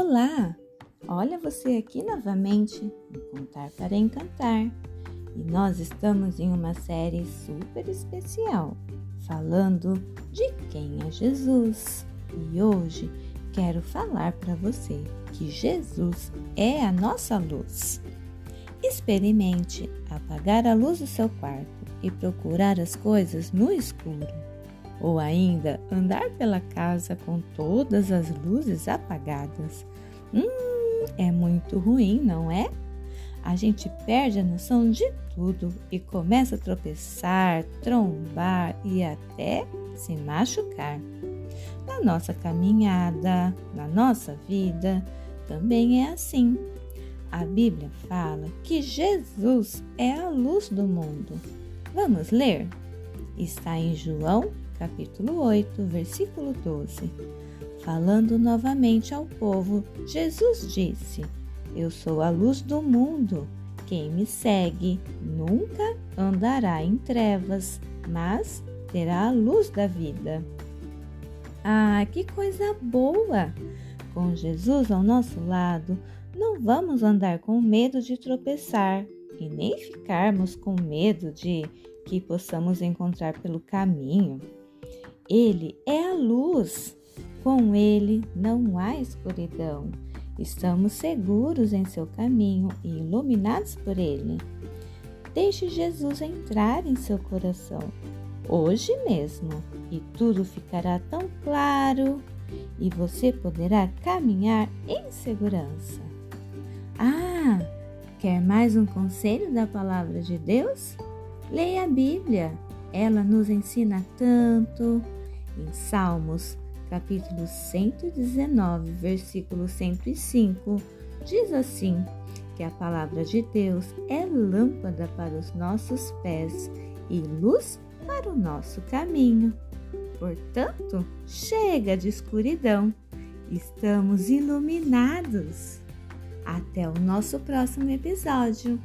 Olá! Olha você aqui novamente no Contar para Encantar. E nós estamos em uma série super especial, falando de quem é Jesus. E hoje quero falar para você que Jesus é a nossa luz. Experimente apagar a luz do seu quarto e procurar as coisas no escuro ou ainda andar pela casa com todas as luzes apagadas. Hum, é muito ruim, não é? A gente perde a noção de tudo e começa a tropeçar, trombar e até se machucar. Na nossa caminhada, na nossa vida, também é assim. A Bíblia fala que Jesus é a luz do mundo. Vamos ler? Está em João capítulo 8, versículo 12. Falando novamente ao povo, Jesus disse: Eu sou a luz do mundo. Quem me segue nunca andará em trevas, mas terá a luz da vida. Ah, que coisa boa! Com Jesus ao nosso lado, não vamos andar com medo de tropeçar e nem ficarmos com medo de que possamos encontrar pelo caminho. Ele é a luz. Com ele não há escuridão. Estamos seguros em seu caminho e iluminados por ele. Deixe Jesus entrar em seu coração hoje mesmo e tudo ficará tão claro e você poderá caminhar em segurança. Ah, quer mais um conselho da palavra de Deus? Leia a Bíblia. Ela nos ensina tanto em Salmos, capítulo 119, versículo 105, diz assim: que a palavra de Deus é lâmpada para os nossos pés e luz para o nosso caminho. Portanto, chega de escuridão, estamos iluminados. Até o nosso próximo episódio.